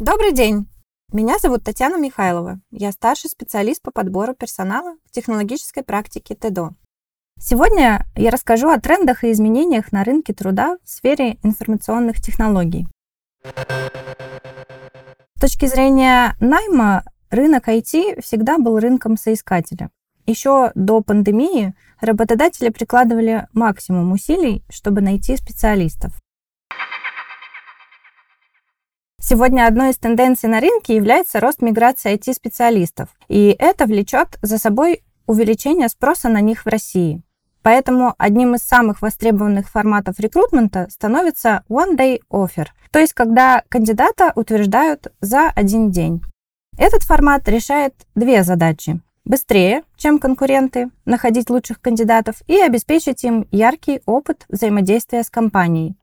Добрый день! Меня зовут Татьяна Михайлова. Я старший специалист по подбору персонала в технологической практике ТЭДО. Сегодня я расскажу о трендах и изменениях на рынке труда в сфере информационных технологий. С точки зрения найма, рынок IT всегда был рынком соискателя. Еще до пандемии работодатели прикладывали максимум усилий, чтобы найти специалистов. Сегодня одной из тенденций на рынке является рост миграции IT-специалистов, и это влечет за собой увеличение спроса на них в России. Поэтому одним из самых востребованных форматов рекрутмента становится One Day Offer, то есть когда кандидата утверждают за один день. Этот формат решает две задачи. Быстрее, чем конкуренты, находить лучших кандидатов и обеспечить им яркий опыт взаимодействия с компанией.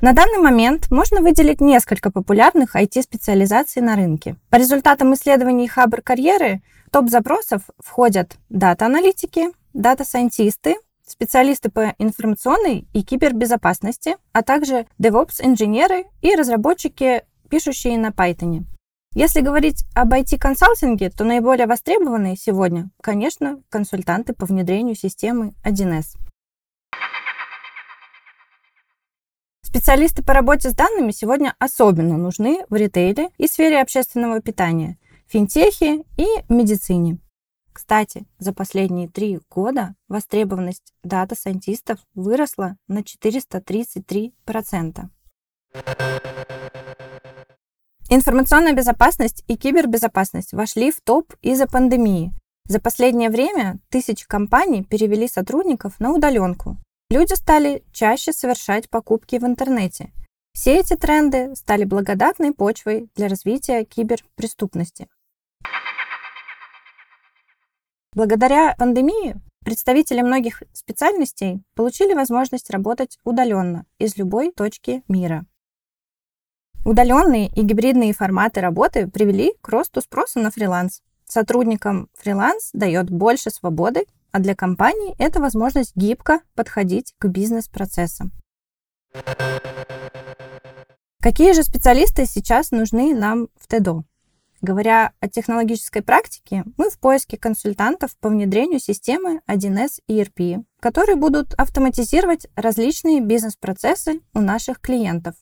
На данный момент можно выделить несколько популярных IT-специализаций на рынке. По результатам исследований Хабр карьеры топ запросов входят дата-аналитики, дата-сайентисты, специалисты по информационной и кибербезопасности, а также DevOps-инженеры и разработчики, пишущие на Python. Если говорить об IT-консалтинге, то наиболее востребованные сегодня, конечно, консультанты по внедрению системы 1С. Специалисты по работе с данными сегодня особенно нужны в ритейле и сфере общественного питания, финтехе и медицине. Кстати, за последние три года востребованность дата-сайентистов выросла на 433%. Информационная безопасность и кибербезопасность вошли в топ из-за пандемии. За последнее время тысячи компаний перевели сотрудников на удаленку, Люди стали чаще совершать покупки в интернете. Все эти тренды стали благодатной почвой для развития киберпреступности. Благодаря пандемии представители многих специальностей получили возможность работать удаленно из любой точки мира. Удаленные и гибридные форматы работы привели к росту спроса на фриланс. Сотрудникам фриланс дает больше свободы а для компании это возможность гибко подходить к бизнес-процессам. Какие же специалисты сейчас нужны нам в ТЭДО? Говоря о технологической практике, мы в поиске консультантов по внедрению системы 1С ERP, которые будут автоматизировать различные бизнес-процессы у наших клиентов.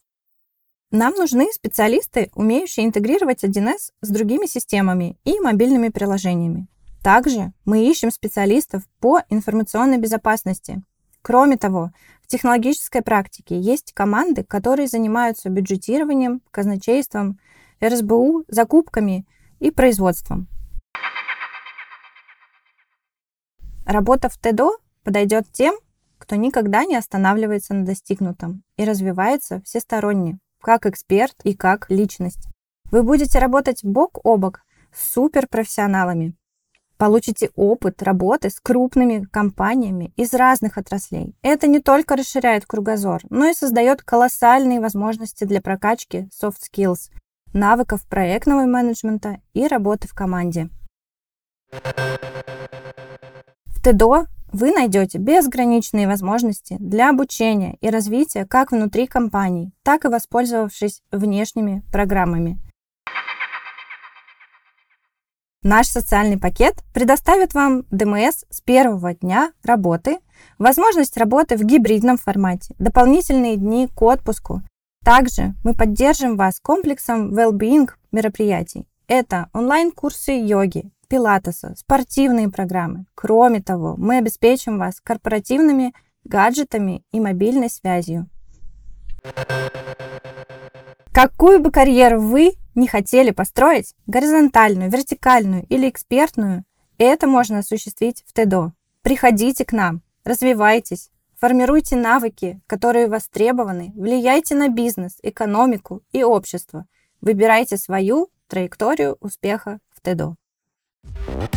Нам нужны специалисты, умеющие интегрировать 1С с другими системами и мобильными приложениями. Также мы ищем специалистов по информационной безопасности. Кроме того, в технологической практике есть команды, которые занимаются бюджетированием, казначейством, РСБУ, закупками и производством. Работа в ТЭДО подойдет тем, кто никогда не останавливается на достигнутом и развивается всесторонне, как эксперт и как личность. Вы будете работать бок о бок с суперпрофессионалами, получите опыт работы с крупными компаниями из разных отраслей. Это не только расширяет кругозор, но и создает колоссальные возможности для прокачки soft skills, навыков проектного менеджмента и работы в команде. В ТДО вы найдете безграничные возможности для обучения и развития как внутри компаний, так и воспользовавшись внешними программами. Наш социальный пакет предоставит вам ДМС с первого дня работы, возможность работы в гибридном формате, дополнительные дни к отпуску. Также мы поддержим вас комплексом well-being мероприятий. Это онлайн-курсы йоги, пилатеса, спортивные программы. Кроме того, мы обеспечим вас корпоративными гаджетами и мобильной связью. Какую бы карьеру вы не хотели построить, горизонтальную, вертикальную или экспертную, это можно осуществить в ТЭДО. Приходите к нам, развивайтесь, формируйте навыки, которые востребованы, влияйте на бизнес, экономику и общество. Выбирайте свою траекторию успеха в ТЭДО. Thank you.